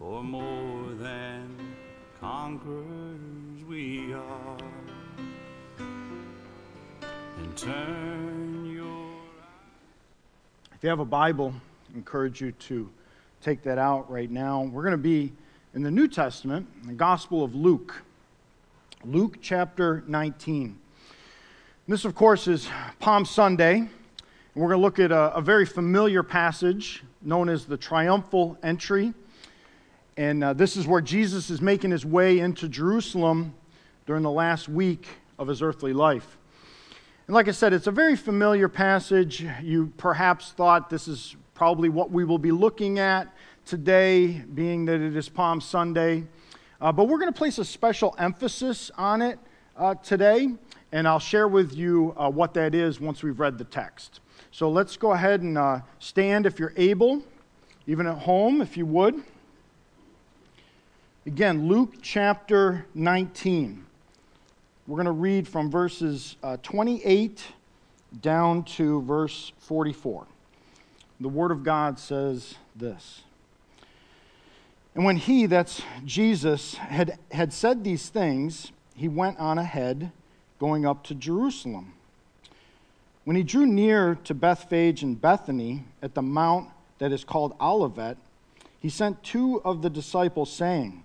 for more than conquerors we are. And turn your If you have a Bible, I encourage you to take that out right now. We're going to be in the New Testament, the Gospel of Luke. Luke chapter 19. This, of course, is Palm Sunday. And we're going to look at a, a very familiar passage known as the triumphal entry. And uh, this is where Jesus is making his way into Jerusalem during the last week of his earthly life. And like I said, it's a very familiar passage. You perhaps thought this is probably what we will be looking at today, being that it is Palm Sunday. Uh, but we're going to place a special emphasis on it uh, today, and I'll share with you uh, what that is once we've read the text. So let's go ahead and uh, stand if you're able, even at home, if you would. Again, Luke chapter 19. We're going to read from verses uh, 28 down to verse 44. The Word of God says this. And when he, that's Jesus, had, had said these things, he went on ahead, going up to Jerusalem. When he drew near to Bethphage and Bethany at the mount that is called Olivet, he sent two of the disciples, saying,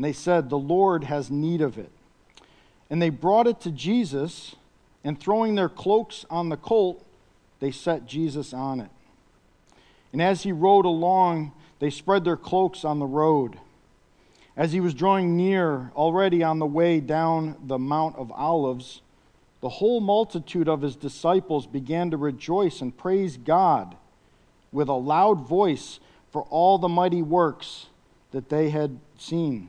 And they said, The Lord has need of it. And they brought it to Jesus, and throwing their cloaks on the colt, they set Jesus on it. And as he rode along, they spread their cloaks on the road. As he was drawing near, already on the way down the Mount of Olives, the whole multitude of his disciples began to rejoice and praise God with a loud voice for all the mighty works that they had seen,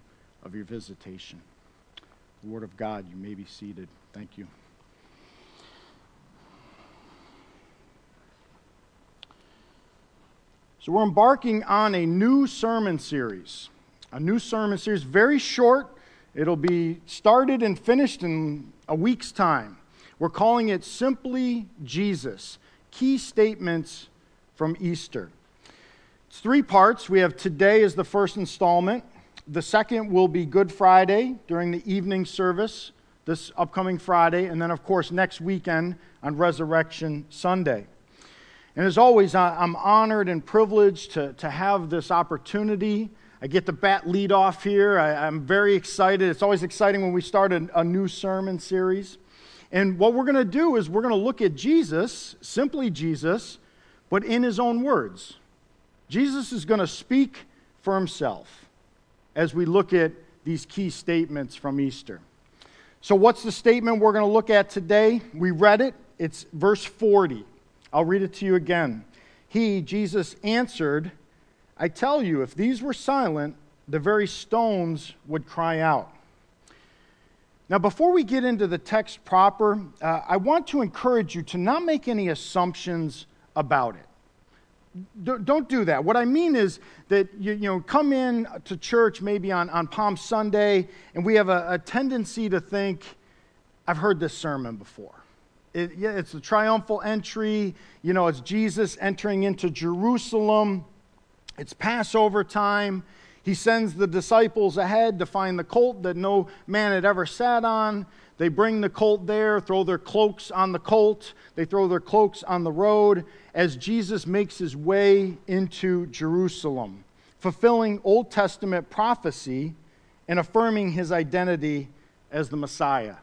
of your visitation. The Word of God, you may be seated. Thank you. So, we're embarking on a new sermon series. A new sermon series, very short. It'll be started and finished in a week's time. We're calling it Simply Jesus Key Statements from Easter. It's three parts. We have today as the first installment. The second will be Good Friday during the evening service this upcoming Friday, and then, of course, next weekend on Resurrection Sunday. And as always, I'm honored and privileged to, to have this opportunity. I get the bat lead off here. I, am very excited. It's always exciting when we start a, a new sermon series. And what we're going to do is we're going to look at Jesus, simply Jesus, but in his own words. Jesus is going to speak for himself as we look at these key statements from Easter. So, what's the statement we're going to look at today? We read it, it's verse 40. I'll read it to you again. He, Jesus, answered, I tell you, if these were silent, the very stones would cry out. Now, before we get into the text proper, uh, I want to encourage you to not make any assumptions about it. Don't do that. What I mean is that you, you know, come in to church maybe on, on Palm Sunday, and we have a, a tendency to think, I've heard this sermon before. It, yeah, it's the triumphal entry. You know, it's Jesus entering into Jerusalem. It's Passover time. He sends the disciples ahead to find the colt that no man had ever sat on. They bring the colt there, throw their cloaks on the colt. They throw their cloaks on the road as Jesus makes his way into Jerusalem, fulfilling Old Testament prophecy and affirming his identity as the Messiah.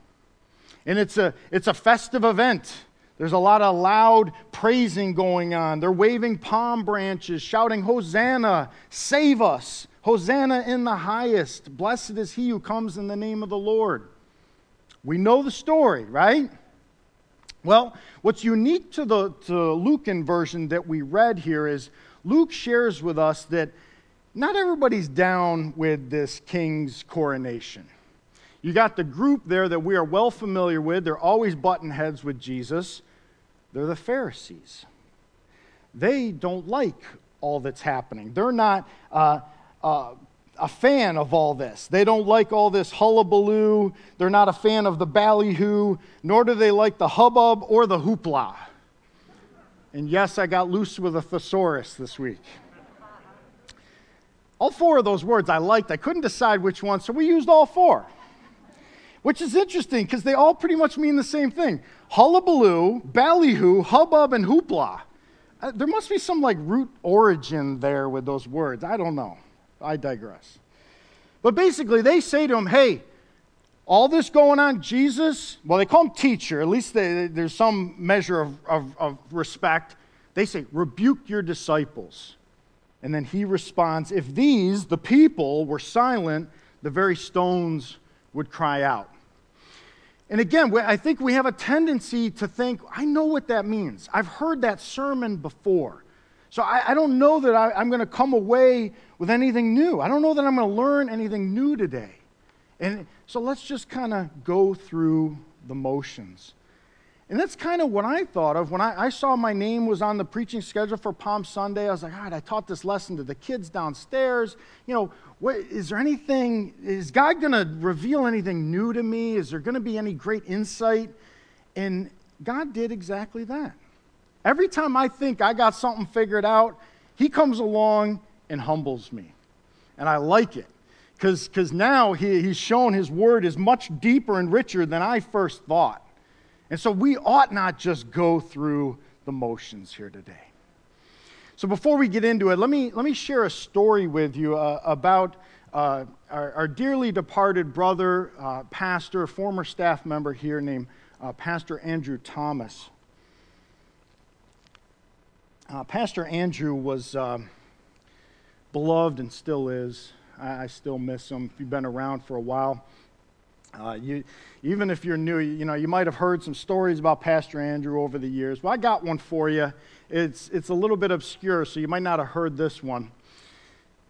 And it's a, it's a festive event. There's a lot of loud praising going on. They're waving palm branches, shouting, Hosanna, save us. Hosanna in the highest. Blessed is he who comes in the name of the Lord. We know the story, right? Well, what's unique to the to Lucan version that we read here is Luke shares with us that not everybody's down with this king's coronation. You got the group there that we are well familiar with. They're always button heads with Jesus. They're the Pharisees. They don't like all that's happening. They're not uh, uh, a fan of all this. They don't like all this hullabaloo. They're not a fan of the ballyhoo, nor do they like the hubbub or the hoopla. And yes, I got loose with a thesaurus this week. All four of those words I liked. I couldn't decide which one, so we used all four which is interesting because they all pretty much mean the same thing hullabaloo, ballyhoo, hubbub, and hoopla. Uh, there must be some like root origin there with those words. I don't know. I digress. But basically, they say to him, hey, all this going on, Jesus, well, they call him teacher, at least they, there's some measure of, of, of respect. They say, rebuke your disciples. And then he responds, if these, the people, were silent, the very stones would cry out. And again, I think we have a tendency to think, I know what that means. I've heard that sermon before. So I, I don't know that I, I'm going to come away with anything new. I don't know that I'm going to learn anything new today. And so let's just kind of go through the motions. And that's kind of what I thought of when I, I, saw my name was on the preaching schedule for Palm Sunday. I was like, right, I taught this lesson to the kids downstairs. You know, what, is there anything, is God going to reveal anything new to me? Is there going to be any great insight? And God did exactly that. Every time I think I got something figured out, He comes along and humbles me. And I like it because now he, He's shown His word is much deeper and richer than I first thought. And so we ought not just go through the motions here today. So before we get into it, let me, let me share a story with you uh, about uh, our, our, dearly departed brother, uh, pastor, former staff member here named uh, Pastor Andrew Thomas. Uh, pastor Andrew was um, beloved and still is. I, I still miss him. If you've been around for a while, uh, you, even if you're new, you know, you might have heard some stories about Pastor Andrew over the years. Well, I got one for you. It's, it's a little bit obscure, so you might not have heard this one.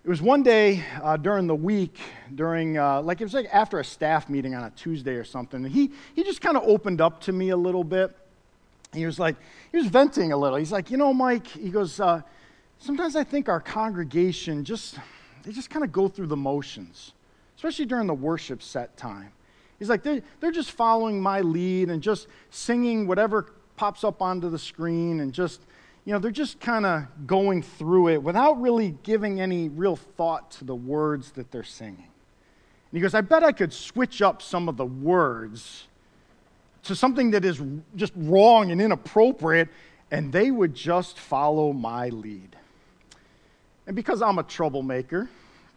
It was one day uh, during the week, during, uh, like, it was like after a staff meeting on a Tuesday or something. And he, he just kind of opened up to me a little bit. He was like, he was venting a little. He's like, you know, Mike, he goes, uh, sometimes I think our congregation just, they just kind of go through the motions, especially during the worship set time. He's like, they're, they're just following my lead and just singing whatever pops up onto the screen and just, you know, they're just kind of going through it without really giving any real thought to the words that they're singing. And he goes, I bet I could switch up some of the words to something that is just wrong and inappropriate, and they would just follow my lead. And because I'm a troublemaker,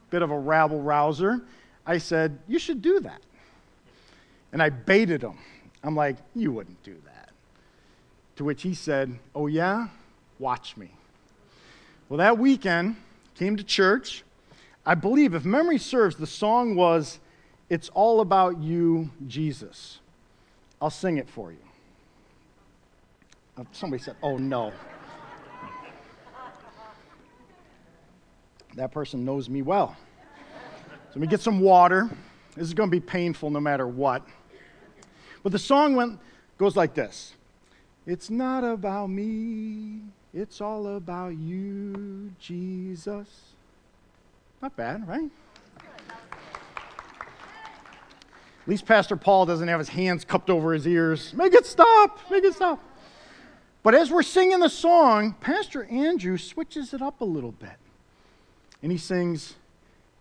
bit of a rabble rouser, I said, You should do that. And I baited him. I'm like, You wouldn't do that. To which he said, Oh, yeah? Watch me. Well, that weekend, came to church. I believe, if memory serves, the song was, It's All About You, Jesus. I'll sing it for you. Uh, somebody said, Oh, no. That person knows me well. So let me get some water. This is going to be painful no matter what. But the song went, goes like this It's not about me, It's all about you, Jesus. Not bad, right? At least Pastor Paul doesn't have his hands cupped over his ears. Make it stop! Make it stop. But as we're singing the song, Pastor Andrew switches it up a little bit. And he sings,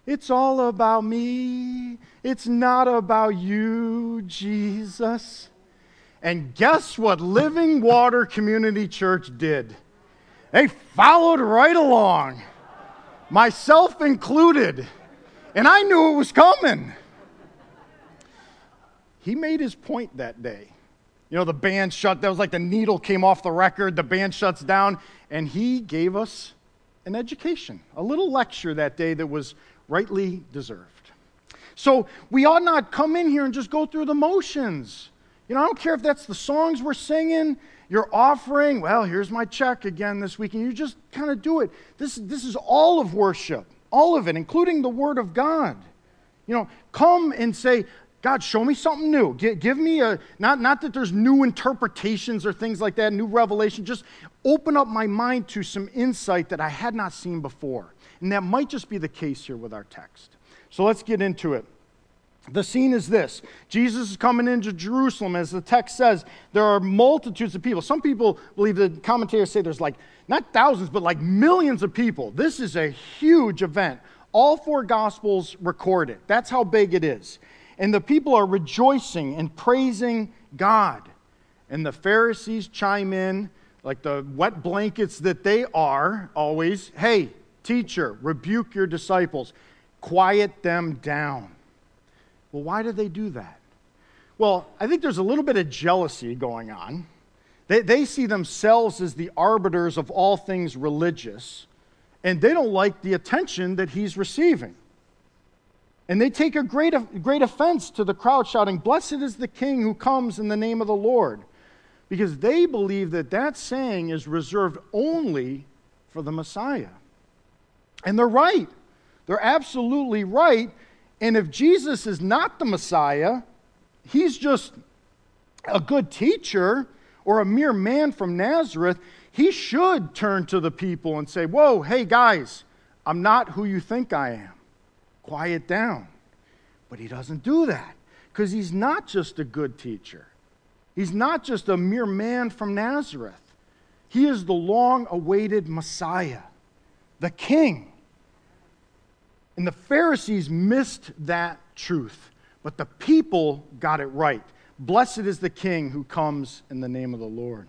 It's all about me. It's not about you, Jesus. And guess what Living Water Community Church did? They followed right along, myself included. And I knew it was coming. He made his point that day. You know, the band shut, that was like the needle came off the record, the band shuts down, and he gave us an education, a little lecture that day that was rightly deserved. So we ought not come in here and just go through the motions. You know, I don't care if that's the songs we're singing, your offering. Well, here's my check again this week, and you just kind of do it. This, this is all of worship, all of it, including the Word of God. You know, come and say, God, show me something new. Give, me a, not, not that there's new interpretations or things like that, new revelation. Just open up my mind to some insight that I had not seen before. And that might just be the case here with our text. So let's get into it. The scene is this Jesus is coming into Jerusalem. As the text says, there are multitudes of people. Some people believe the commentators say there's like, not thousands, but like millions of people. This is a huge event. All four Gospels record it. That's how big it is. And the people are rejoicing and praising God. And the Pharisees chime in, like the wet blankets that they are always hey, teacher, rebuke your disciples, quiet them down. Well, why do they do that? Well, I think there's a little bit of jealousy going on. They, they see themselves as the arbiters of all things religious, and they don't like the attention that he's receiving. And they take a great, great offense to the crowd shouting, Blessed is the King who comes in the name of the Lord. Because they believe that that saying is reserved only for the Messiah. And they're right. They're absolutely right. And if Jesus is not the Messiah, he's just a good teacher or a mere man from Nazareth, he should turn to the people and say, Whoa, hey guys, I'm not who you think I am quiet down. But he doesn't do that because he's not just a good teacher. He's not just a mere man from Nazareth. He is the long awaited Messiah, the King. And the Pharisees missed that truth, but the people got it right. Blessed is the King who comes in the name of the Lord.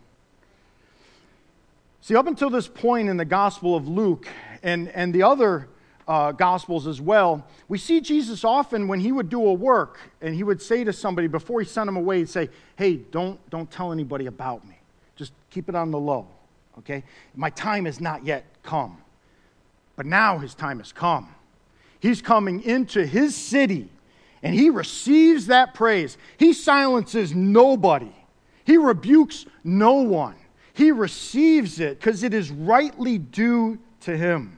See, up until this point in the Gospel of Luke and, and the other uh, Gospels as well, we see Jesus often when he would do a work and he would say to somebody before he sent them away, he'd say, Hey, don't, don't tell anybody about me. Just keep it on the low, okay? My time has not yet come. But now his time has come. He's coming into his city and he receives that praise. He silences nobody, he rebukes no one. He receives it because it is rightly due to him.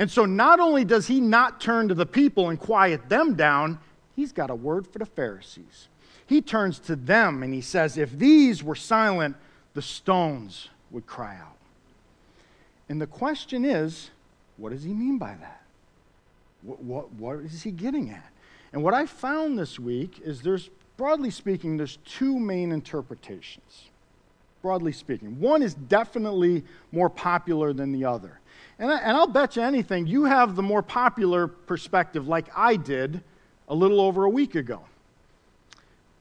And so not only does he not turn to the people and quiet them down, he's got a word for the Pharisees. He turns to them and he says, If these were silent, the stones would cry out. And the question is, what does he mean by that? What, what, what is he getting at? And what I found this week is there's, broadly speaking, there's two main interpretations. Broadly speaking, one is definitely more popular than the other. And, I, will bet you anything, you have the more popular perspective, like I did a little over a week ago.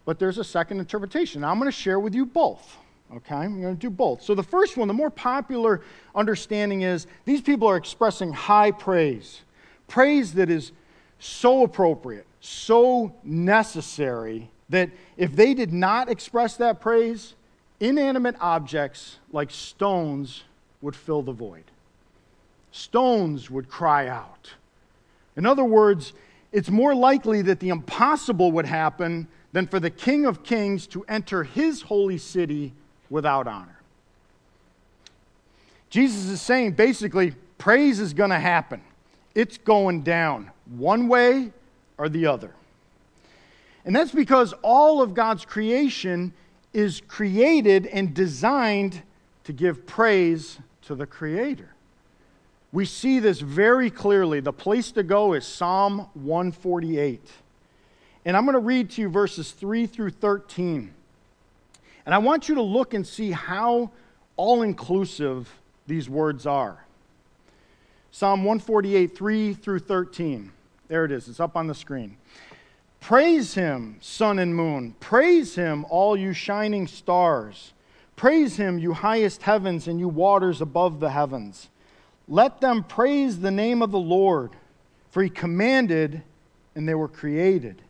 But there's a second interpretation. I'm going to share with you both. Okay? I'm going to do both. So, the first one, the more popular understanding is these people are expressing high praise. Praise that is so appropriate, so necessary, that if they did not express that praise, inanimate objects like stones would fill the void stones would cry out. In other words, it's more likely that the impossible would happen than for the King of Kings to enter his holy city without honor. Jesus is saying basically, praise is going to happen. It's going down one way or the other. And that's because all of God's creation is created and designed to give praise to the Creator. We see this very clearly. The place to go is Psalm 148. And I'm going to read to you verses 3 through 13. And I want you to look and see how all inclusive these words are. Psalm 148, 3 through 13. There it is, it's up on the screen. Praise him, sun and moon. Praise him, all you shining stars. Praise him, you highest heavens and you waters above the heavens. Let them praise the name of the Lord, for he commanded and they were created.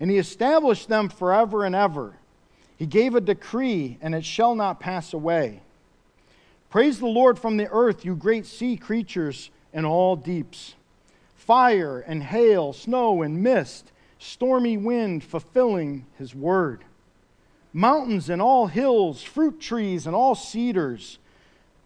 And he established them forever and ever. He gave a decree and it shall not pass away. Praise the Lord from the earth, you great sea creatures and all deeps. Fire and hail, snow and mist, stormy wind fulfilling his word. Mountains and all hills, fruit trees and all cedars,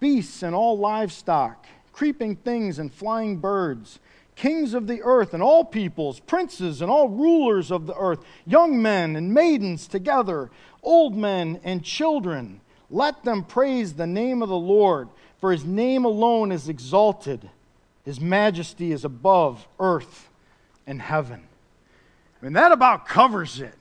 beasts and all livestock, creeping things and flying birds, kings of the earth and all peoples, princes and all rulers of the earth, young men and maidens together, old men and children. Let them praise the name of the Lord, for his name alone is exalted. His majesty is above earth and heaven. I mean, that about covers it.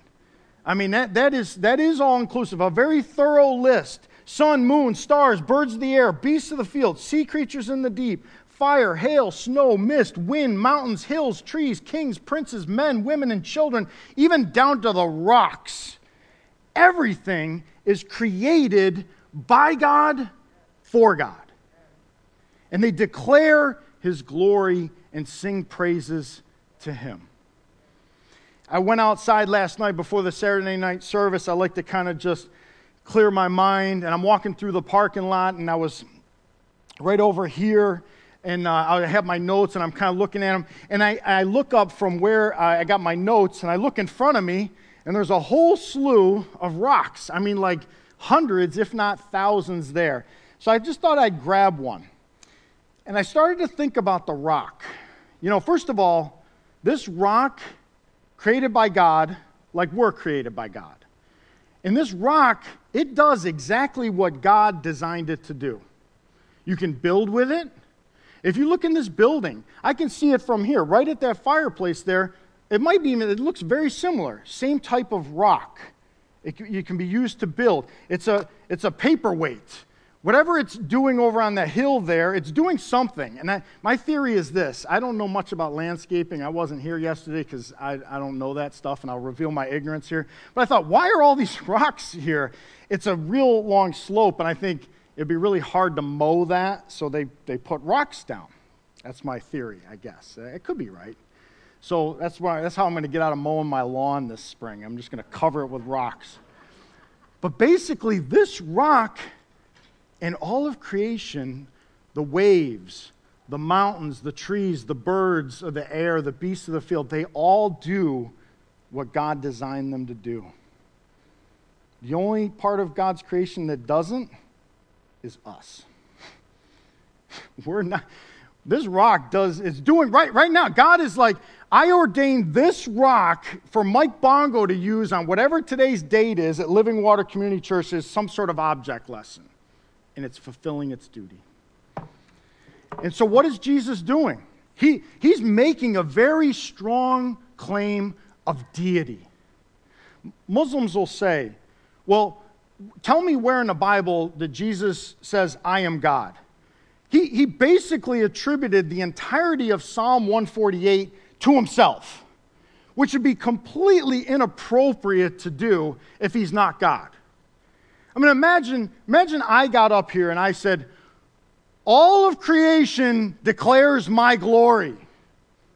I mean, that, that, is, that is all inclusive, a very thorough list sun, moon, stars, birds of the air, beasts of the field, sea creatures in the deep, fire, hail, snow, mist, wind, mountains, hills, trees, kings, princes, men, women, and children, even down to the rocks. Everything is created by God for God. And they declare his glory and sing praises to him. I went outside last night before the Saturday night service. I like to kind of just clear my mind, and I'm walking through the parking lot, and I was right over here, and uh, I have my notes, and I'm kind of looking at them, and I, I look up from where I got my notes, and I look in front of me, and there's a whole slew of rocks. I mean, like hundreds, if not thousands, there. So I just thought I'd grab one. And I started to think about the rock. You know, first of all, this rock created by God, like we're created by God. And this rock, it does exactly what God designed it to do. You can build with it. If you look in this building, I can see it from here, right at that fireplace there. It might be, even, it looks very similar, same type of rock. It, it can be used to build. It's a, it's a paperweight whatever it's doing over on the hill there, it's doing something. And I, my theory is this I don't know much about landscaping. I wasn't here yesterday because I, I don't know that stuff, and I'll reveal my ignorance here. But I thought, why are all these rocks here? It's a real long slope, and I think it'd be really hard to mow that, so they, they put rocks down. That's my theory, I guess. Uh, it could be right. So that's, why, that's how I'm going to get out of mowing my lawn this spring. I'm just going to cover it with rocks. But basically, this rock and all of creation, the waves, the mountains, the trees, the birds of the air, the beasts of the field, they all do what God designed them to do. The only part of God's creation that doesn't is us. We're not this rock does it's doing right right now. God is like, I ordained this rock for Mike Bongo to use on whatever today's date is at Living Water Community Church as some sort of object lesson and it's fulfilling its duty. And so, what is Jesus doing? He, he's making a very strong claim of deity. Muslims will say, Well, tell me where in the Bible that Jesus says, I am God. He, he basically attributed the entirety of Psalm 148 to himself, which would be completely inappropriate to do if he's not God. I mean, imagine, imagine I got up here and I said, All of creation declares my glory.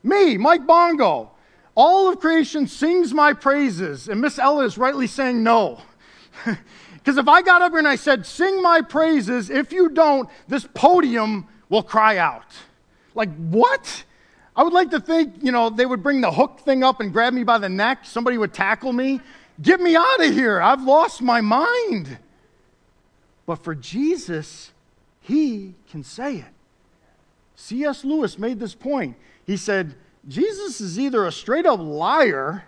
Me, Mike Bongo. All of creation sings my praises. And Miss Ella is rightly saying no. Because if I got up here and I said, Sing my praises, if you don't, this podium will cry out. Like, what? I would like to think, you know, they would bring the hook thing up and grab me by the neck. Somebody would tackle me. Get me out of here. I've lost my mind. But for Jesus, he can say it. C.S. Lewis made this point. He said, Jesus is either a straight up liar,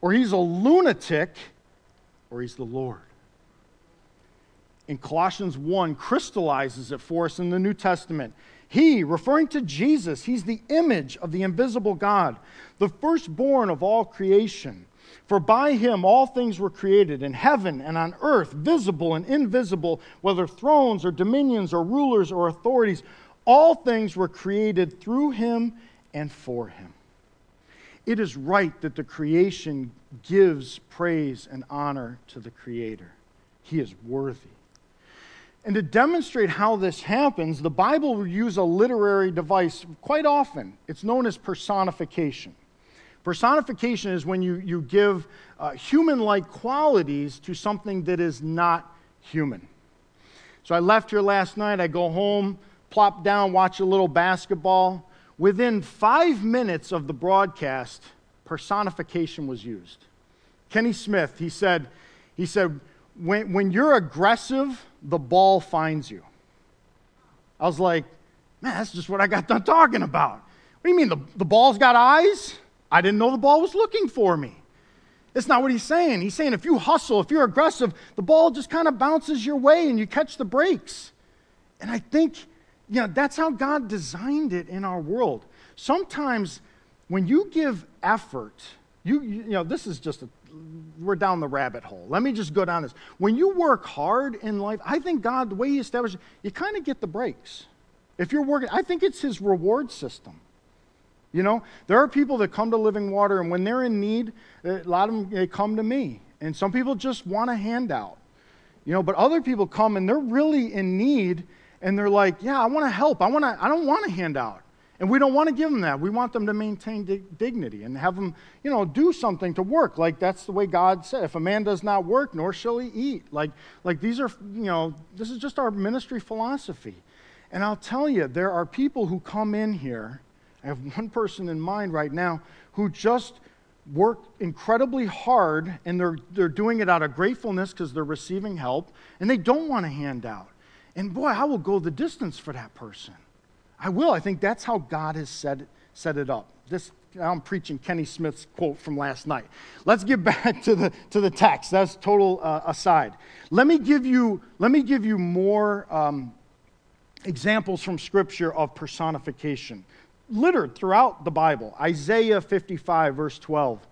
or he's a lunatic, or he's the Lord. in Colossians 1 crystallizes it for us in the New Testament. He, referring to Jesus, he's the image of the invisible God, the firstborn of all creation. For by him all things were created in heaven and on earth, visible and invisible, whether thrones or dominions or rulers or authorities. All things were created through him and for him. It is right that the creation gives praise and honor to the Creator. He is worthy. And to demonstrate how this happens, the Bible will use a literary device quite often. It's known as personification. Personification is when you, you give uh, human like qualities to something that is not human. So I left here last night. I go home, plop down, watch a little basketball. Within five minutes of the broadcast, personification was used. Kenny Smith, he said, he said when, when you're aggressive, the ball finds you. I was like, man, that's just what I got done talking about. What do you mean? The, the ball's got eyes? I didn't know the ball was looking for me. That's not what he's saying. He's saying if you hustle, if you're aggressive, the ball just kind of bounces your way and you catch the breaks. And I think, you know, that's how God designed it in our world. Sometimes when you give effort, you, you know, this is just a, we're down the rabbit hole. Let me just go down this. When you work hard in life, I think God, the way He established it, you kind of get the breaks. If you're working, I think it's His reward system. You know, there are people that come to Living Water, and when they're in need, a lot of them they come to me. And some people just want a handout. You know, but other people come and they're really in need, and they're like, "Yeah, I want to help. I want to. I don't want a handout." And we don't want to give them that. We want them to maintain dig- dignity and have them, you know, do something to work. Like that's the way God said. If a man does not work, nor shall he eat. Like, like these are, you know, this is just our ministry philosophy. And I'll tell you, there are people who come in here I have one person in mind right now who just worked incredibly hard and they're, they're doing it out of gratefulness because they're receiving help and they don't want a handout. And boy, I will go the distance for that person. I will. I think that's how God has set, set it up. This, I'm preaching Kenny Smith's quote from last night. Let's get back to the, to the text. That's total uh, aside. Let me give you, let me give you more um, examples from Scripture of personification littered throughout the Bible. Isaiah 55, verse 12.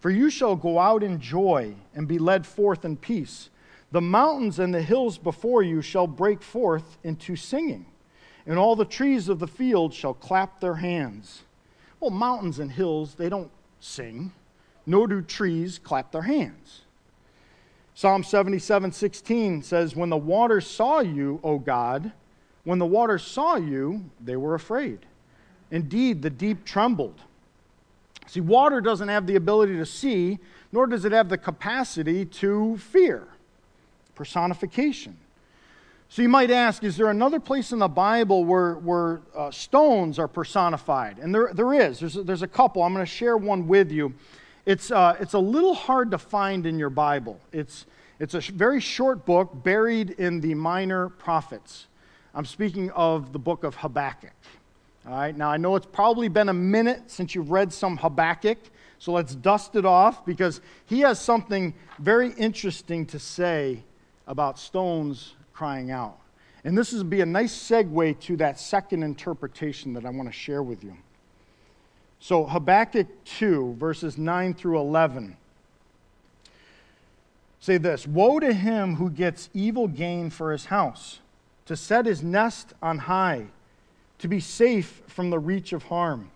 For you shall go out in joy and be led forth in peace. The mountains and the hills before you shall break forth into singing, and all the trees of the field shall clap their hands. Well, mountains and hills, they don't sing, nor do trees clap their hands. Psalm 77 16 says, When the waters saw you, O God, when the waters saw you, they were afraid. Indeed, the deep trembled. See, water doesn't have the ability to see, nor does it have the capacity to fear. Personification. So you might ask, is there another place in the Bible where, where uh, stones are personified? And there, there is. There's a, there's a couple. I'm going to share one with you. It's, uh, it's a little hard to find in your Bible. It's, it's a very short book buried in the minor prophets. I'm speaking of the book of Habakkuk. All right, now I know it's probably been a minute since you've read some Habakkuk, so let's dust it off because he has something very interesting to say about stones crying out. And this would be a nice segue to that second interpretation that I want to share with you. So, Habakkuk 2, verses 9 through 11 say this Woe to him who gets evil gain for his house, to set his nest on high to be safe from the reach of harm.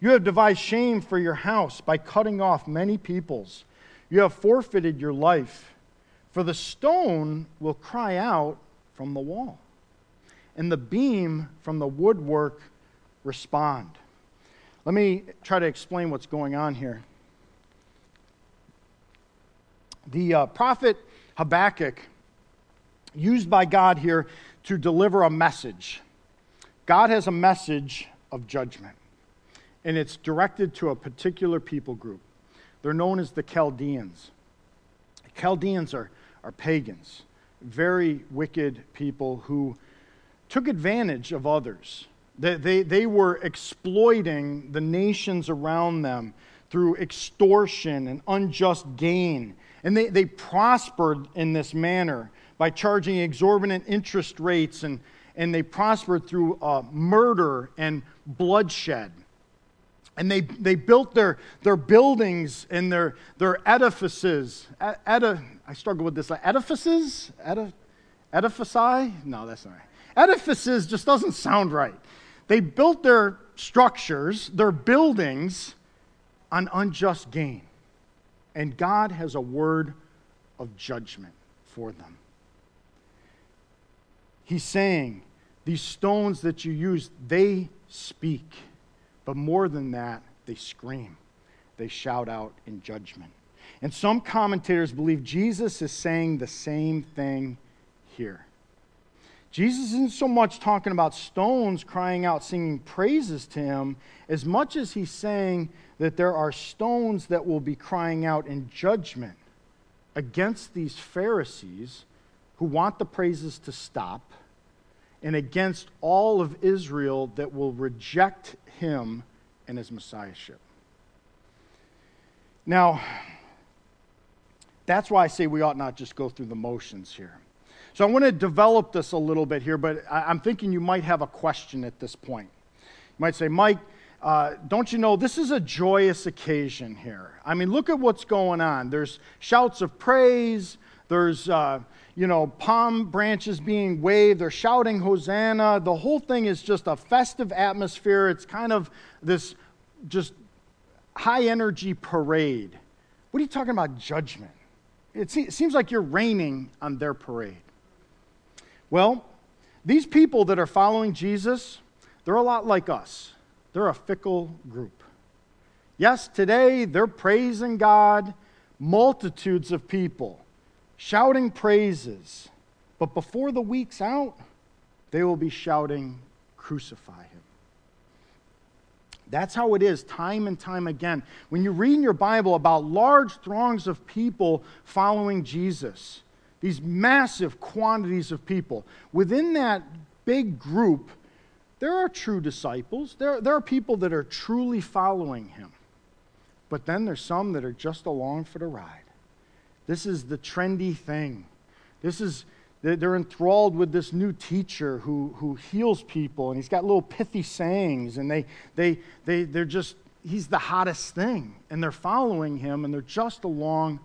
You have devised shame for your house by cutting off many peoples. You have forfeited your life, for the stone will cry out from the wall, and the beam from the woodwork respond. Let me try to explain what's going on here. The uh, prophet Habakkuk, used by God here to deliver a message. God has a message of judgment, and it's directed to a particular people group. They're known as the Chaldeans. Chaldeans are, are pagans, very wicked people who took advantage of others. They, they, they were exploiting the nations around them through extortion and unjust gain. And they, they prospered in this manner by charging exorbitant interest rates, and, and they prospered through uh, murder and bloodshed. And they, they built their, their buildings and their, their edifices. Edi, I struggle with this. Edifices? Edi, edifici? No, that's not right. Edifices just doesn't sound right. They built their structures, their buildings, on unjust gain. And God has a word of judgment for them. He's saying, These stones that you use, they speak. But more than that, they scream. They shout out in judgment. And some commentators believe Jesus is saying the same thing here. Jesus isn't so much talking about stones crying out, singing praises to him, as much as he's saying that there are stones that will be crying out in judgment against these Pharisees who want the praises to stop and against all of Israel that will reject him and his messiahship. Now, that's why I say we ought not just go through the motions here. So I want to develop this a little bit here, but I'm thinking you might have a question at this point. You might say, Mike, uh, don't you know this is a joyous occasion here? I mean, look at what's going on. There's shouts of praise, there's, uh, you know, palm branches being waved, they're shouting Hosanna. The whole thing is just a festive atmosphere. It's kind of this just high energy parade. What are you talking about, judgment? It seems like you're raining on their parade. Well, these people that are following Jesus, they're a lot like us. They're a fickle group. Yes, today they're praising God, multitudes of people shouting praises. But before the week's out, they will be shouting, Crucify him. That's how it is time and time again. When you read in your Bible about large throngs of people following Jesus, these massive quantities of people, within that big group, there are true disciples. There, there are people that are truly following him. But then there's some that are just along for the ride. This is the trendy thing. This is, they're enthralled with this new teacher who, who heals people, and he's got little pithy sayings, and they, they, they, they're just, he's the hottest thing. And they're following him, and they're just along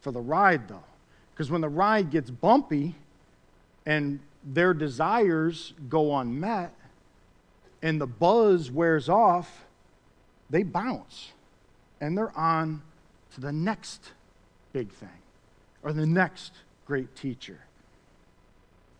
for the ride, though. Because when the ride gets bumpy and their desires go unmet, and the buzz wears off, they bounce and they're on to the next big thing or the next great teacher.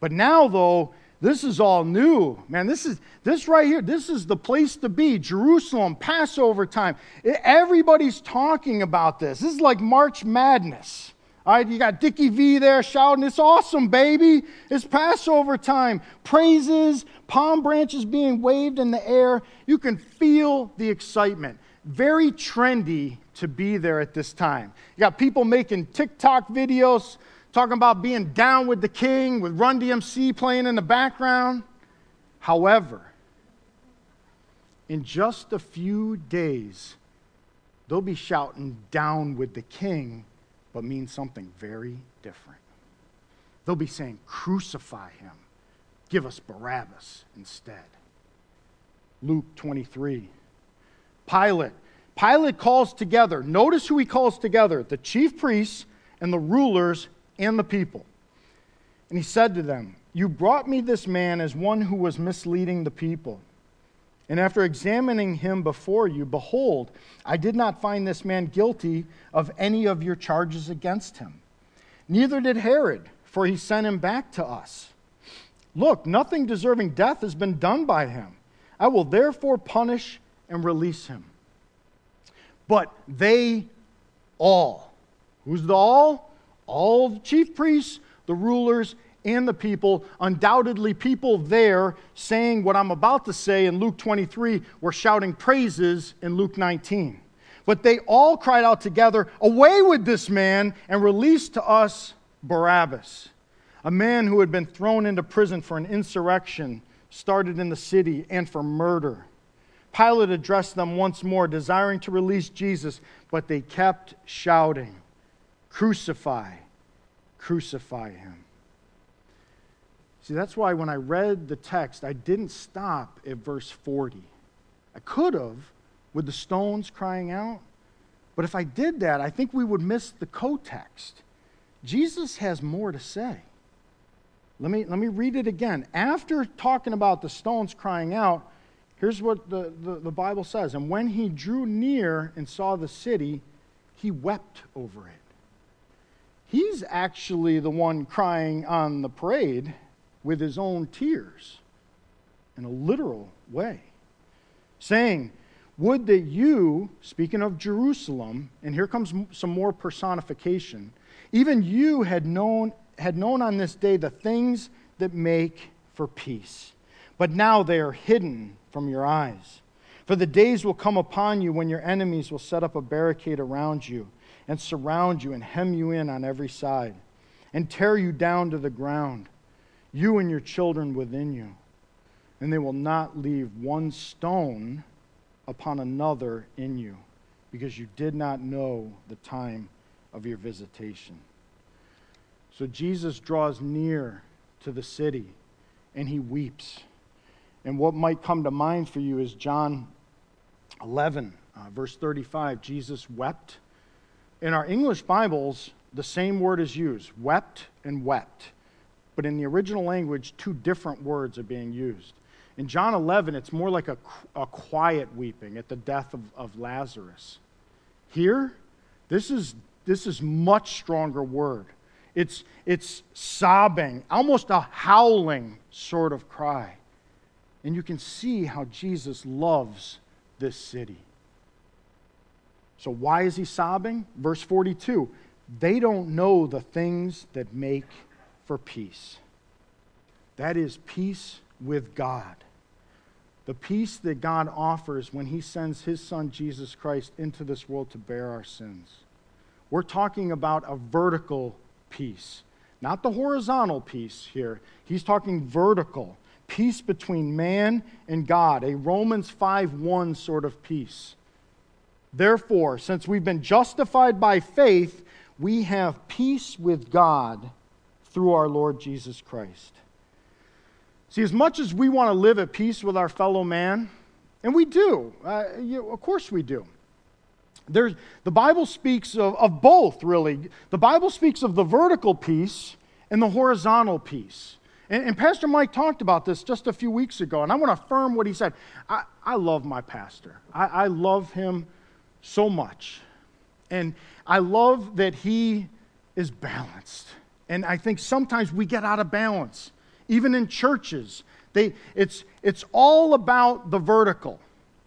But now, though, this is all new. Man, this is this right here. This is the place to be. Jerusalem, Passover time. Everybody's talking about this. This is like March Madness. All right, you got Dickie V there shouting, It's awesome, baby. It's Passover time. Praises, palm branches being waved in the air. You can feel the excitement. Very trendy to be there at this time. You got people making TikTok videos talking about being down with the king with Run DMC playing in the background. However, in just a few days, they'll be shouting down with the king but mean something very different. They'll be saying, Crucify him. Give us Barabbas instead. Luke 23. Pilate. Pilate calls together. Notice who he calls together the chief priests and the rulers and the people. And he said to them, You brought me this man as one who was misleading the people. And after examining him before you, behold, I did not find this man guilty of any of your charges against him. Neither did Herod, for he sent him back to us. Look, nothing deserving death has been done by him. I will therefore punish and release him. But they all, who's the all? All the chief priests, the rulers, and the people, undoubtedly people there saying what I'm about to say in Luke 23 were shouting praises in Luke 19. But they all cried out together, Away with this man, and release to us Barabbas, a man who had been thrown into prison for an insurrection started in the city and for murder. Pilate addressed them once more, desiring to release Jesus, but they kept shouting, Crucify, crucify him. See, that's why when I read the text, I didn't stop at verse 40. I could have with the stones crying out, but if I did that, I think we would miss the co-text. Jesus has more to say. Let me, let me read it again. After talking about the stones crying out, here's what the, the, the Bible says. And when he drew near and saw the city, he wept over it. He's actually the one crying on the parade with his own tears in a literal way, saying, Would that you, speaking of Jerusalem, and here comes some more personification, even you had known had known on this day the things that make for peace. But now they are hidden from your eyes. For the days will come upon you when your enemies will set up a barricade around you and surround you and hem you in on every side and tear you down to the ground, you and your children within you. And they will not leave one stone upon another in you because you did not know the time of your visitation. So Jesus draws near to the city and he weeps. And what might come to mind for you is John 11, uh, verse 35. Jesus wept. In our English Bibles, the same word is used wept and wept. But in the original language, two different words are being used. In John 11, it's more like a, a quiet weeping at the death of, of Lazarus. Here, this is, this is much stronger word. It's, it's sobbing, almost a howling sort of cry. And you can see how Jesus loves this city. So, why is he sobbing? Verse 42 they don't know the things that make for peace. That is peace with God. The peace that God offers when he sends his son Jesus Christ into this world to bear our sins. We're talking about a vertical peace. Not the horizontal peace here. He's talking vertical. Peace between man and God, a Romans 5 1 sort of peace. Therefore, since we've been justified by faith, we have peace with God through our Lord Jesus Christ. See, as much as we want to live at peace with our fellow man, and we do, uh, you, of course we do. There's, the Bible speaks of, of both, really. The Bible speaks of the vertical peace and the horizontal peace. And, and, Pastor Mike talked about this just a few weeks ago, and I want to affirm what he said. I, I love my pastor, I, I love him so much. And I love that he is balanced. And I think sometimes we get out of balance, even in churches. They, it's, it's all about the vertical,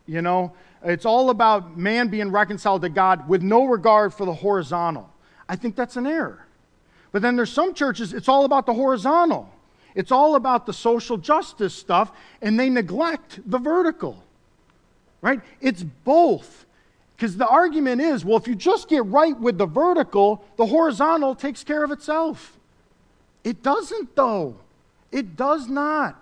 you know. It's all about man being reconciled to God with no regard for the horizontal. I think that's an error. But then there's some churches, it's all about the horizontal. It's all about the social justice stuff, and they neglect the vertical. Right? It's both. Because the argument is well, if you just get right with the vertical, the horizontal takes care of itself. It doesn't, though. It does not.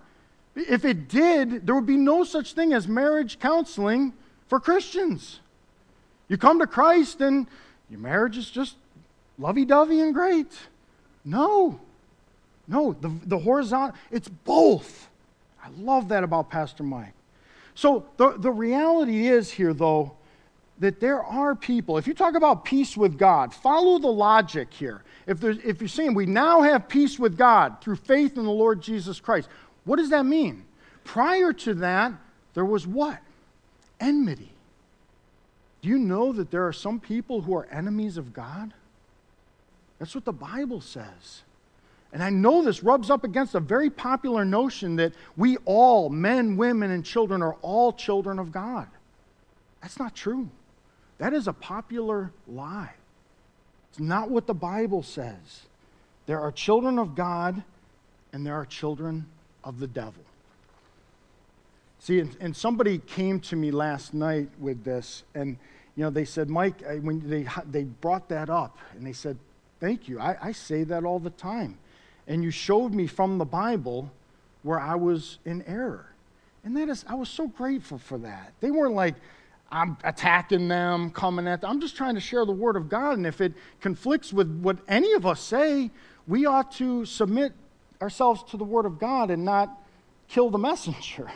If it did, there would be no such thing as marriage counseling for Christians. You come to Christ and your marriage is just lovey dovey and great. No. No, the, the horizontal, it's both. I love that about Pastor Mike. So the, the reality is here, though, that there are people, if you talk about peace with God, follow the logic here. If, if you're saying we now have peace with God through faith in the Lord Jesus Christ, what does that mean? Prior to that, there was what? enmity. Do you know that there are some people who are enemies of God? That's what the Bible says. And I know this rubs up against a very popular notion that we all, men, women, and children, are all children of God. That's not true. That is a popular lie. It's not what the Bible says. There are children of God and there are children of the devil. See, and, and, somebody came to me last night with this, and you know, they said, Mike, when they they brought that up, and they said, "Thank you. I, I say that all the time," and you showed me from the Bible where I was in error, and that is, I was so grateful for that. They weren't like. I'm attacking them, coming at them. I'm just trying to share the word of God. And if it conflicts with what any of us say, we ought to submit ourselves to the Word of God and not kill the messenger.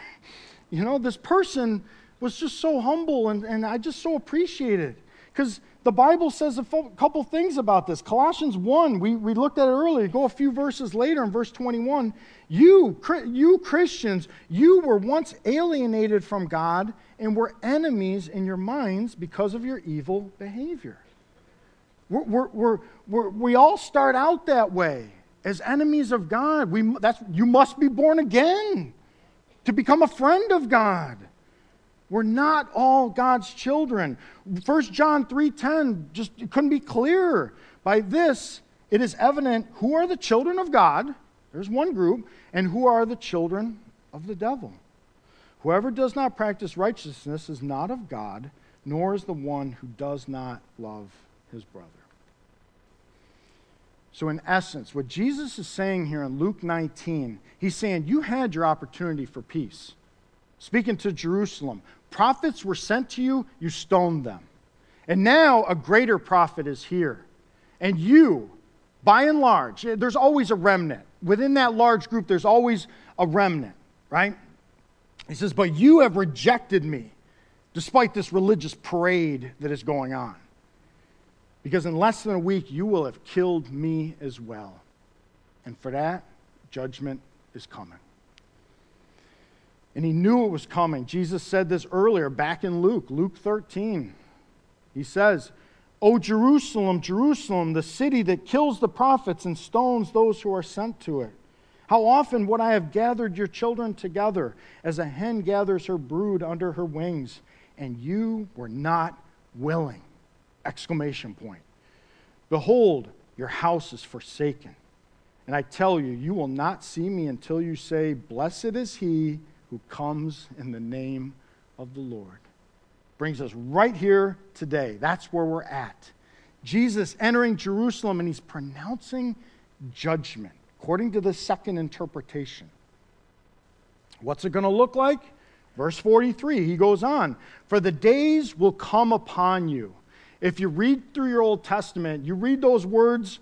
You know, this person was just so humble, and, and I just so appreciate it. Because the Bible says a couple things about this. Colossians 1, we, we looked at it earlier. Go a few verses later in verse 21. You, you Christians, you were once alienated from God and were enemies in your minds because of your evil behavior. We're, we're, we're, we all start out that way as enemies of God. We, that's, you must be born again to become a friend of God. We're not all God's children. 1 John 3:10 just couldn't be clearer. By this it is evident who are the children of God, there's one group, and who are the children of the devil. Whoever does not practice righteousness is not of God, nor is the one who does not love his brother. So, in essence, what Jesus is saying here in Luke 19, he's saying, You had your opportunity for peace. Speaking to Jerusalem, prophets were sent to you, you stoned them. And now a greater prophet is here. And you, by and large, eh, there's always a remnant. Within that large group, there's always a remnant, right? He says, But you have rejected me despite this religious parade that is going on. Because in less than a week, you will have killed me as well. And for that, judgment is coming. And he knew it was coming. Jesus said this earlier back in Luke, Luke 13. He says, O Jerusalem, Jerusalem, the city that kills the prophets and stones those who are sent to it. How often would I have gathered your children together as a hen gathers her brood under her wings, and you were not willing? Exclamation point. Behold, your house is forsaken. And I tell you, you will not see me until you say, Blessed is he who comes in the name of the Lord. Brings us right here today. That's where we're at. Jesus entering Jerusalem and he's pronouncing judgment according to the second interpretation. What's it going to look like? Verse 43, he goes on For the days will come upon you if you read through your Old Testament, you read those words,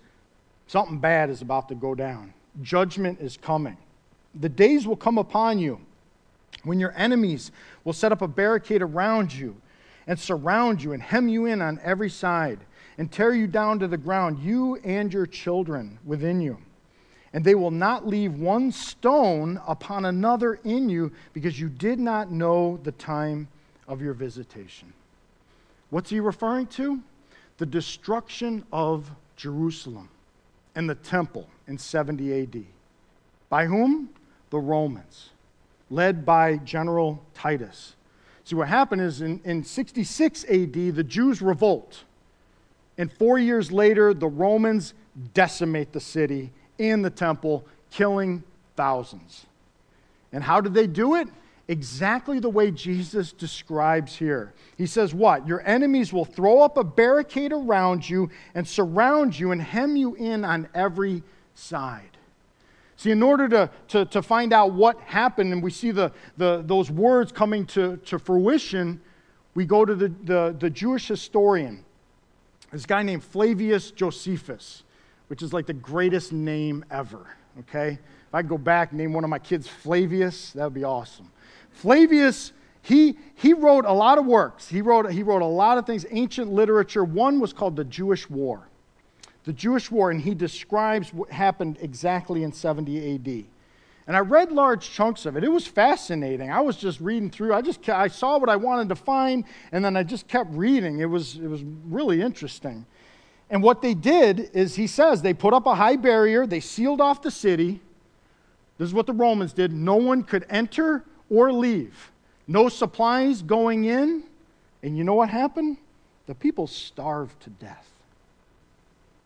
something bad is about to go down. Judgment is coming. The days will come upon you when your enemies will set up a barricade around you and surround you and hem you in on every side and tear you down to the ground, you and your children within you. And they will not leave one stone upon another in you because you did not know the time of your visitation. What's he referring to? The destruction of Jerusalem and the temple in 70 AD. By whom? The Romans, led by General Titus. See, what happened is in, in 66 AD, the Jews revolt. And four years later, the Romans decimate the city and the temple, killing thousands. And how did they do it? exactly the way Jesus describes here. He says, What? Your enemies will throw up a barricade around you and surround you and hem you in on every side. See, in order to, to, to find out what happened, and we see the, the, those words coming to, to fruition, we go to the, the, the Jewish historian, this guy named Flavius Josephus, which is like the greatest name ever, okay? If I could go back and name one of my kids Flavius, that would be awesome. Flavius, he, he wrote a lot of works. He wrote, he wrote a lot of things, ancient literature. One was called the Jewish War. The Jewish War, and he describes what happened exactly in 70 AD. And I read large chunks of it. It was fascinating. I was just reading through. I just I saw what I wanted to find, and then I just kept reading. It was, it was really interesting. And what they did is, he says, they put up a high barrier, they sealed off the city. This is what the Romans did. No one could enter or leave. No supplies going in. And you know what happened? The people starved to death.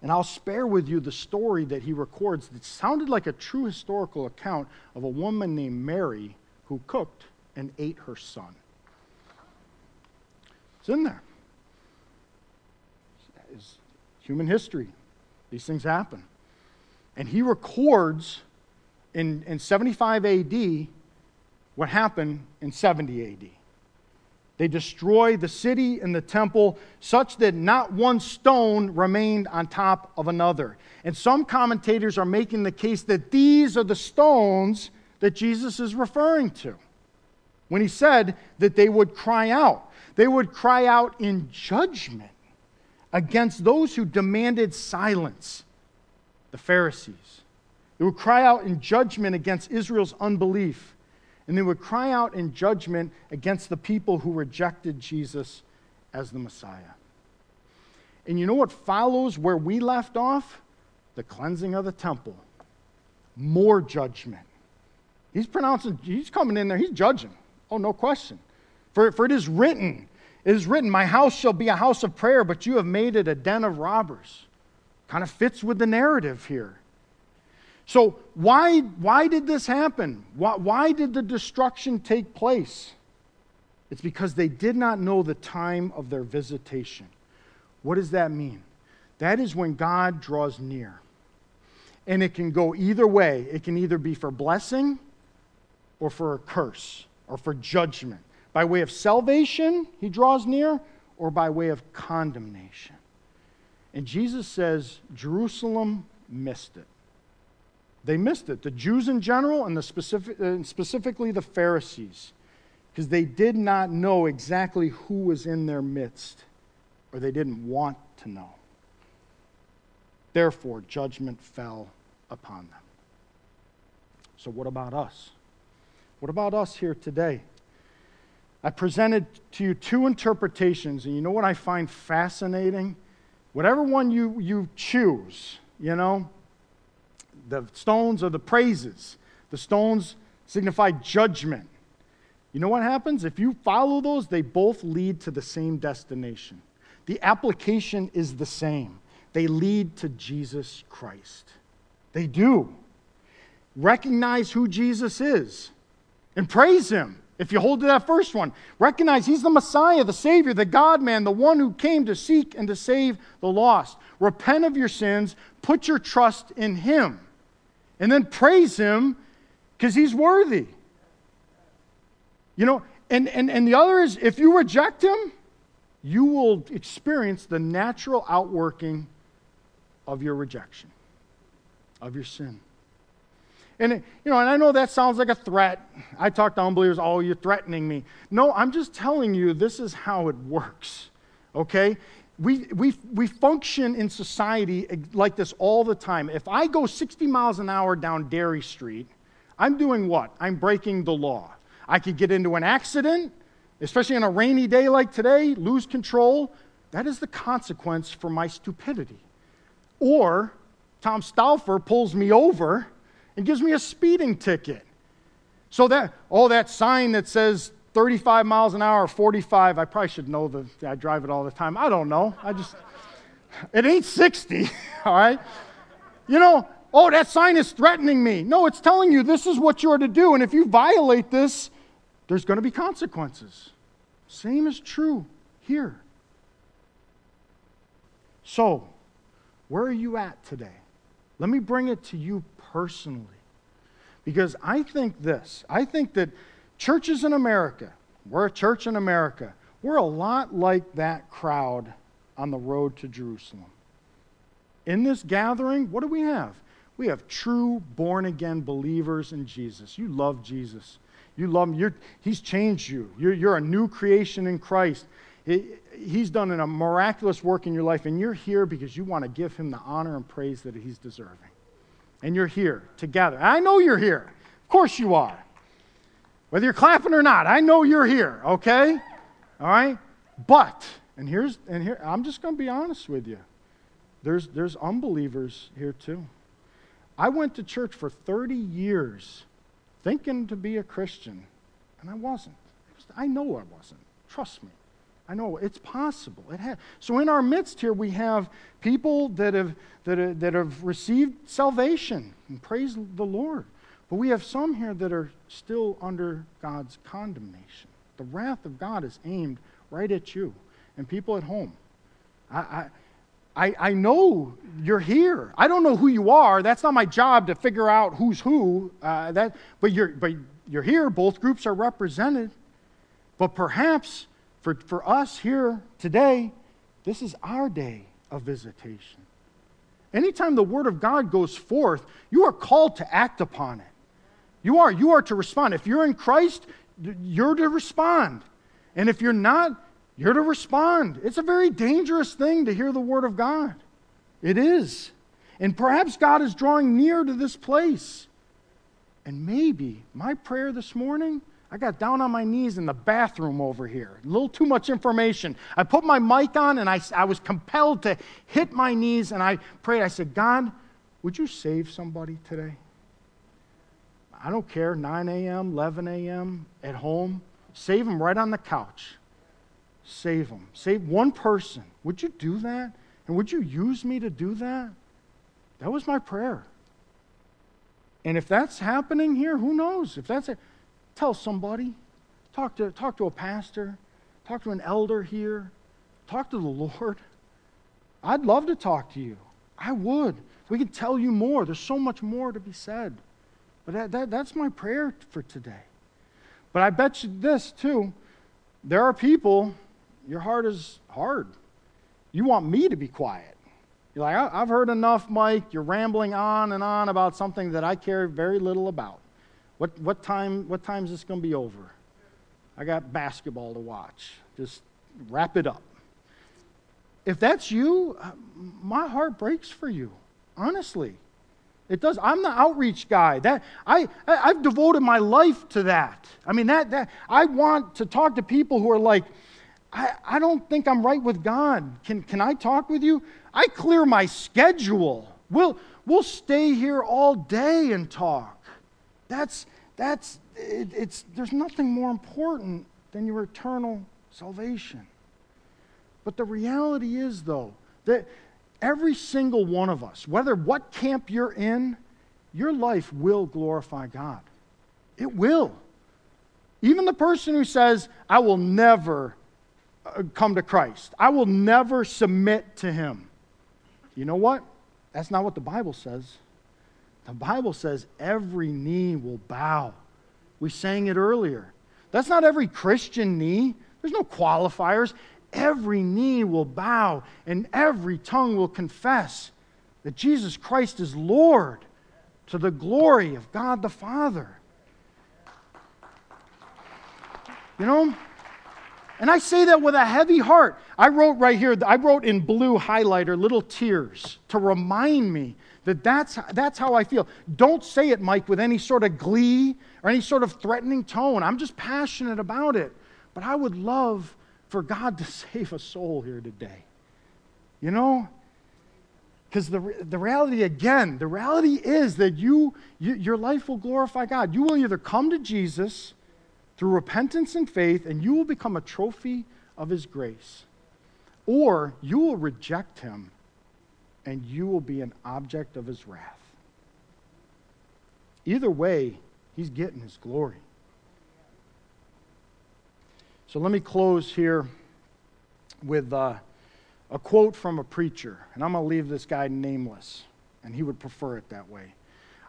And I'll spare with you the story that he records that sounded like a true historical account of a woman named Mary who cooked and ate her son. It's in there. It's human history. These things happen. And he records in, in 75 AD what happened in 70 AD. They destroy the city and the temple such that not one stone remained on top of another. And some commentators are making the case that these are the stones that Jesus is referring to when he said that they would cry out. They would cry out in judgment against those who demanded silence, the Pharisees. They would cry out in judgment against Israel's unbelief. And they would cry out in judgment against the people who rejected Jesus as the Messiah. And you know what follows where we left off? The cleansing of the temple. More judgment. He's pronouncing, he's coming in there, he's judging. Oh, no question. For, for it is written, it is written, My house shall be a house of prayer, but you have made it a den of robbers. Kind of fits with the narrative here. So, why, why did this happen? Why, why did the destruction take place? It's because they did not know the time of their visitation. What does that mean? That is when God draws near. And it can go either way. It can either be for blessing or for a curse or for judgment. By way of salvation, he draws near, or by way of condemnation. And Jesus says Jerusalem missed it. They missed it. The Jews in general, and the specific, uh, specifically the Pharisees, because they did not know exactly who was in their midst, or they didn't want to know. Therefore, judgment fell upon them. So, what about us? What about us here today? I presented to you two interpretations, and you know what I find fascinating? Whatever one you, you choose, you know, the stones are the praises, the stones signify judgment. You know what happens? If you follow those, they both lead to the same destination. The application is the same. They lead to Jesus Christ. They do. Recognize who Jesus is and praise him. If you hold to that first one, recognize he's the Messiah, the Savior, the God man, the one who came to seek and to save the lost. Repent of your sins, put your trust in him, and then praise him because he's worthy. You know, and, and, and the other is if you reject him, you will experience the natural outworking of your rejection, of your sin. And, you know, and I know that sounds like a threat. I talk to unbelievers, oh, you're threatening me. No, I'm just telling you this is how it works, okay? We, we, we function in society like this all the time. If I go 60 miles an hour down Derry Street, I'm doing what? I'm breaking the law. I could get into an accident, especially on a rainy day like today, lose control. That is the consequence for my stupidity. Or Tom Stauffer pulls me over and gives me a speeding ticket. So that, oh, that sign that says 35 miles an hour, 45, I probably should know that I drive it all the time. I don't know. I just, it ain't 60, all right? You know, oh, that sign is threatening me. No, it's telling you this is what you're to do. And if you violate this, there's going to be consequences. Same is true here. So, where are you at today? Let me bring it to you personally. Because I think this I think that churches in America, we're a church in America, we're a lot like that crowd on the road to Jerusalem. In this gathering, what do we have? We have true born again believers in Jesus. You love Jesus. You love him. You're, he's changed you. You're, you're a new creation in Christ. He, he's done a miraculous work in your life, and you're here because you want to give him the honor and praise that he's deserving and you're here together. I know you're here. Of course you are. Whether you're clapping or not, I know you're here, okay? All right? But, and here's and here I'm just going to be honest with you. There's there's unbelievers here too. I went to church for 30 years thinking to be a Christian, and I wasn't. I know I wasn't. Trust me. I know it's possible. It has. So in our midst here, we have people that have, that, that have received salvation, and praise the Lord. But we have some here that are still under God's condemnation. The wrath of God is aimed right at you and people at home. I, I, I know you're here. I don't know who you are. That's not my job to figure out who's who. Uh, that, but, you're, but you're here. Both groups are represented. But perhaps For, for us here today, this is our day of visitation. Anytime the Word of God goes forth, you are called to act upon it. You are. You are to respond. If you're in Christ, you're to respond. And if you're not, you're to respond. It's a very dangerous thing to hear the Word of God. It is. And perhaps God is drawing near to this place. And maybe my prayer this morning, I got down on my knees in the bathroom over here. A little too much information. I put my mic on and I, I was compelled to hit my knees and I prayed. I said, God, would you save somebody today? I don't care, 9 a.m., 11 a.m., at home. Save them right on the couch. Save them. Save one person. Would you do that? And would you use me to do that? That was my prayer. And if that's happening here, who knows? If that's it, tell somebody. Talk to, talk to a pastor. Talk to an elder here. Talk to the Lord. I'd love to talk to you. I would. We could tell you more. There's so much more to be said. But that, that, that's my prayer for today. But I bet you this, too. There are people, your heart is hard. You want me to be quiet. You're like, I've heard enough, Mike. You're rambling on and on about something that I care very little about. What, what, time, what time is this going to be over? I got basketball to watch. Just wrap it up. If that's you, uh, my heart breaks for you, honestly. It does. I'm the outreach guy. That I, I have devoted my life to that. I mean that that I want to talk to people who are like, I, I don't think I'm right with God. Can can I talk with you? I clear my schedule. We'll, we'll stay here all day and talk. That's, that's, it, it's, there's nothing more important than your eternal salvation. But the reality is, though, that every single one of us, whether what camp you're in, your life will glorify God. It will. Even the person who says, I will never uh, come to Christ, I will never submit to Him. You know what? That's not what the Bible says. The Bible says every knee will bow. We sang it earlier. That's not every Christian knee, there's no qualifiers. Every knee will bow and every tongue will confess that Jesus Christ is Lord to the glory of God the Father. You know? And I say that with a heavy heart. I wrote right here, I wrote in blue highlighter little tears to remind me that that's, that's how I feel. Don't say it, Mike, with any sort of glee or any sort of threatening tone. I'm just passionate about it. But I would love for God to save a soul here today. You know? Because the, the reality, again, the reality is that you, you, your life will glorify God. You will either come to Jesus through repentance and faith, and you will become a trophy of His grace. Or you will reject Him, and you will be an object of His wrath. Either way, He's getting His glory. So let me close here with uh, a quote from a preacher, and I'm going to leave this guy nameless, and he would prefer it that way.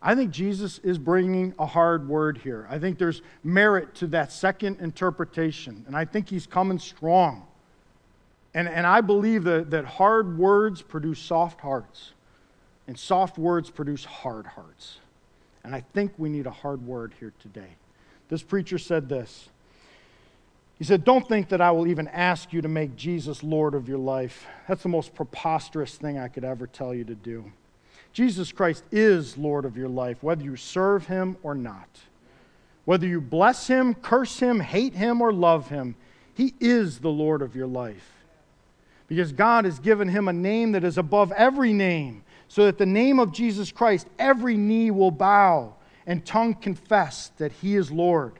I think Jesus is bringing a hard word here. I think there's merit to that second interpretation, and I think he's coming strong. And, and I believe that, that hard words produce soft hearts, and soft words produce hard hearts. And I think we need a hard word here today. This preacher said this. He said, Don't think that I will even ask you to make Jesus Lord of your life. That's the most preposterous thing I could ever tell you to do. Jesus Christ is Lord of your life, whether you serve him or not. Whether you bless him, curse him, hate him, or love him, he is the Lord of your life. Because God has given him a name that is above every name, so that the name of Jesus Christ, every knee will bow and tongue confess that he is Lord.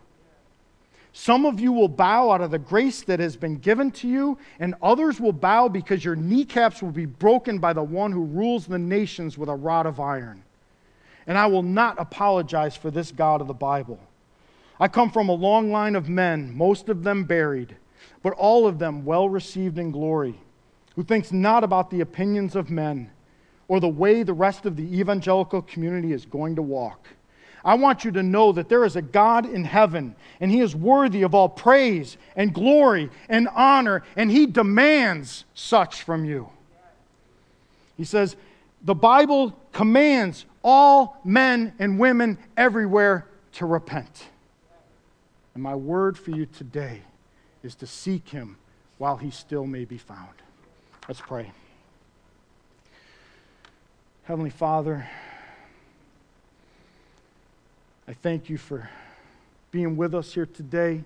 Some of you will bow out of the grace that has been given to you, and others will bow because your kneecaps will be broken by the one who rules the nations with a rod of iron. And I will not apologize for this God of the Bible. I come from a long line of men, most of them buried, but all of them well received in glory, who thinks not about the opinions of men or the way the rest of the evangelical community is going to walk. I want you to know that there is a God in heaven, and He is worthy of all praise and glory and honor, and He demands such from you. He says, the Bible commands all men and women everywhere to repent. And my word for you today is to seek Him while He still may be found. Let's pray. Heavenly Father, I thank you for being with us here today.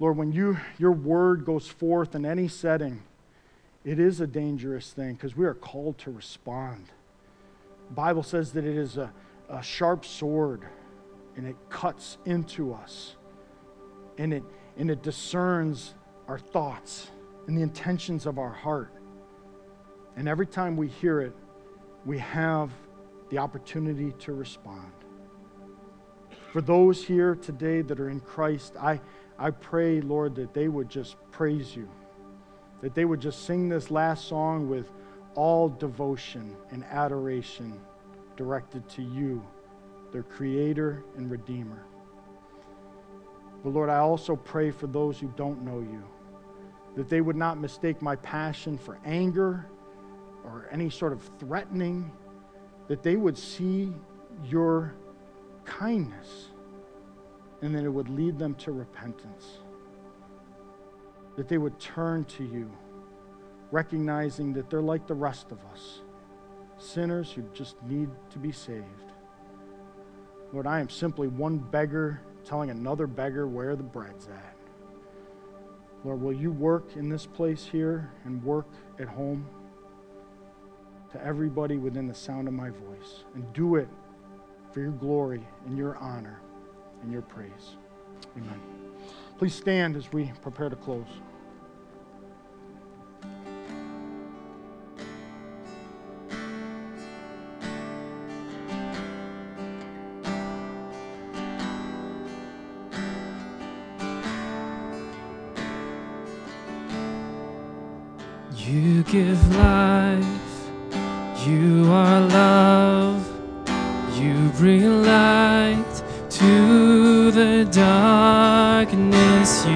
Lord, when you, your word goes forth in any setting, it is a dangerous thing because we are called to respond. The Bible says that it is a, a sharp sword and it cuts into us and it, and it discerns our thoughts and the intentions of our heart. And every time we hear it, we have the opportunity to respond. For those here today that are in Christ, I, I pray, Lord, that they would just praise you, that they would just sing this last song with all devotion and adoration directed to you, their Creator and Redeemer. But Lord, I also pray for those who don't know you, that they would not mistake my passion for anger or any sort of threatening, that they would see your kindness, and that it would lead them to repentance. That they would turn to you, recognizing that they're like the rest of us, sinners who just need to be saved. Lord, I am simply one beggar telling another beggar where the bread's at. Lord, will you work in this place here and work at home to everybody within the sound of my voice and do it for your glory and your honor and your praise. Amen. Please stand as we prepare to close.